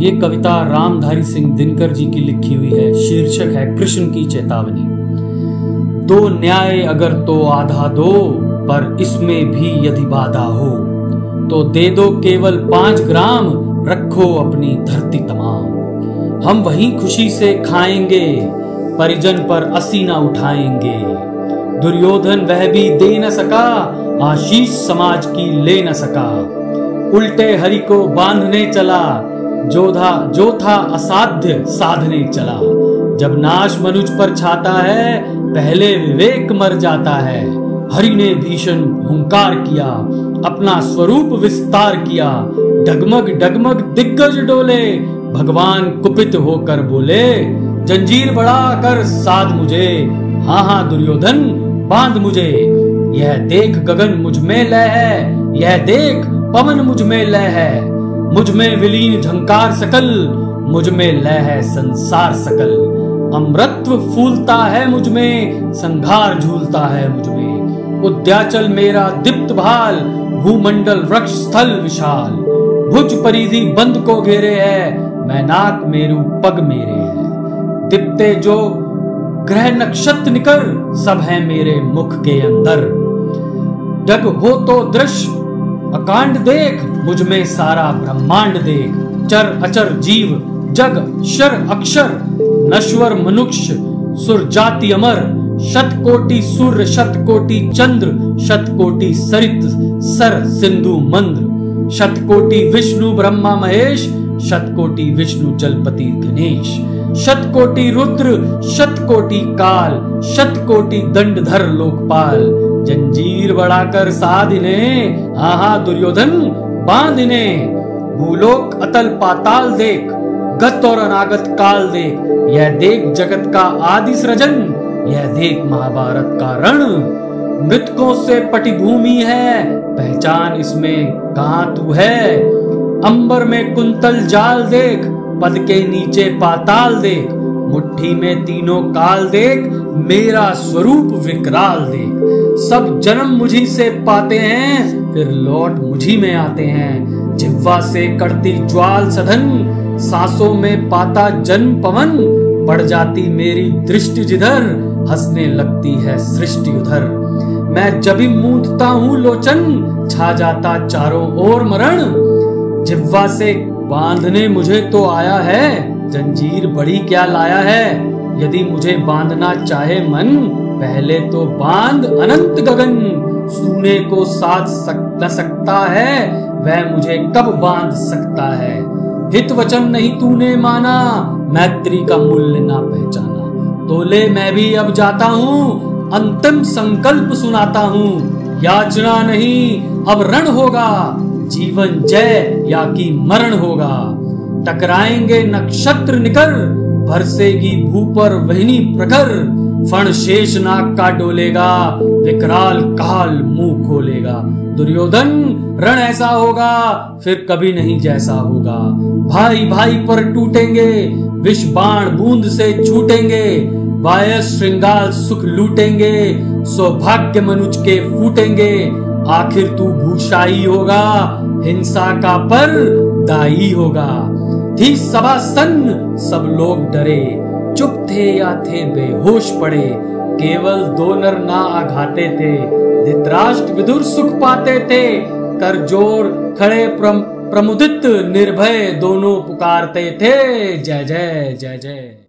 ये कविता रामधारी सिंह दिनकर जी की लिखी हुई है। शीर्षक है, कृष्ण की चेतावनी। दो न्याय अगर तो आधा दो, पर इसमें भी यदि बाधा हो तो दे दो केवल पाँच ग्राम, रखो अपनी धरती तमाम। हम वही खुशी से खाएँगे, परिजन पर असीना उठाएँगे। दुर्योधन वह भी दे न सका, आशीष समाज की ले न सका। उल्टे हरि को बांधने चला जोधा जो था असाध्य साधने चला। जब नाश मनुज पर छाता है, पहले विवेक मर जाता है। हरि ने भीषण हुंकार किया, अपना स्वरूप विस्तार किया। डगमग डगमग, दिग्गज डोले, भगवान कुपित होकर बोले, जंजीर बढ़ा कर साध मुझे। हाँ हाँ दुर्योधन, बाँध मुझे। यह देख गगन मुझमें लय है, यह देख पवन मुझमें लय है। मुझमें विलीन झंकार सकल, मुझमें लय है संसार सकल। अमृत्व फूलता है मुझमें, संघार झूलता है मुझमें। उद्याचल मेरा दीप्त भाल, भूमंडल वृक्ष स्थल विशाल। भुज परिधि बंद को घेरे है, मैनाक मेरु पग मेरे है। दिप्ते जो ग्रह नक्षत्र निकर, सब है मेरे मुख के अंदर। जग हो तो दृश्य अकांड देख, मुझमें सारा ब्रह्मांड देख। चर अचर जीव, जग, शर अक्षर, नश्वर मनुष्य सुर जाति अमर, शत कोटि सूर्य, शत कोटि चंद्र, शत कोटि सरित, सर सिंधु मंद्र, शत कोटि विष्णु ब्रह्मा महेश, शत कोटि विष्णु जलपति गणेश, शत कोटि रुद्र, शत कोटि काल, शत कोटि दंडधर लोकपाल जंजीर बढ़ाकर साधिने, आहा दुर्योधन बाँध बांधने। भूलोक अतल पाताल देख, गत और अनागत काल देख। यह देख जगत का आदि सृजन, यह देख महाभारत का रण। मृतकों से पटी भूमि है, पहचान इसमें कहा तू है। अंबर में कुंतल जाल देख, पद के नीचे पाताल देख। मुट्ठी में तीनों काल देख, मेरा स्वरूप विकराल देख। सब जन्म मुझी से पाते हैं, फिर लौट मुझी में आते हैं। जिह्वा से करती ज्वाल सधन, सांसों में पाता जन्म पवन। पड़ जाती मेरी दृष्टि जिधर, हंसने लगती है सृष्टि उधर। मैं जब मूंदता हूँ लोचन, छा जाता चारों ओर मरण। जिह्वा से बांधने मुझे तो आया है जंजीर बड़ी क्या लाया है? यदि मुझे बांधना चाहे मन पहले तो बाँध अनंत गगन। सुने को साथ सक, सकता है वह मुझे कब बाँध सकता है? हित वचन नहीं तूने माना मैत्री का मूल्य ना पहचाना। तो ले मैं भी अब जाता हूँ अंतिम संकल्प सुनाता हूँ। याचना नहीं अब रण होगा जीवन जय या कि मरण होगा। टकराएँगे नक्षत्र निकर भरसेगी भू पर वहनी प्रखर। फण शेष नाग का डोलेगा, विकराल काल मुँह खोलेगा। दुर्योधन, रण ऐसा होगा, फिर कभी नहीं जैसा होगा। भाई भाई पर टूटेंगे, विष बाण बूंद से छूटेंगे। वायस श्रृंगाल सुख लूटेंगे, सौभाग्य मनुज के फूटेंगे। आखिर तू भूषाई होगा, हिंसा का पर दाई होगा। थी सभा सन्न सब लोग डरे चुप थे या थे बेहोश पड़े। केवल दो नर ना आघाते थे धृतराष्ट्र विदुर सुख पाते थे। कर ज़ोर खड़े प्रम, प्रमुदित निर्भय दोनों पुकारते थे। जय जय जय जय।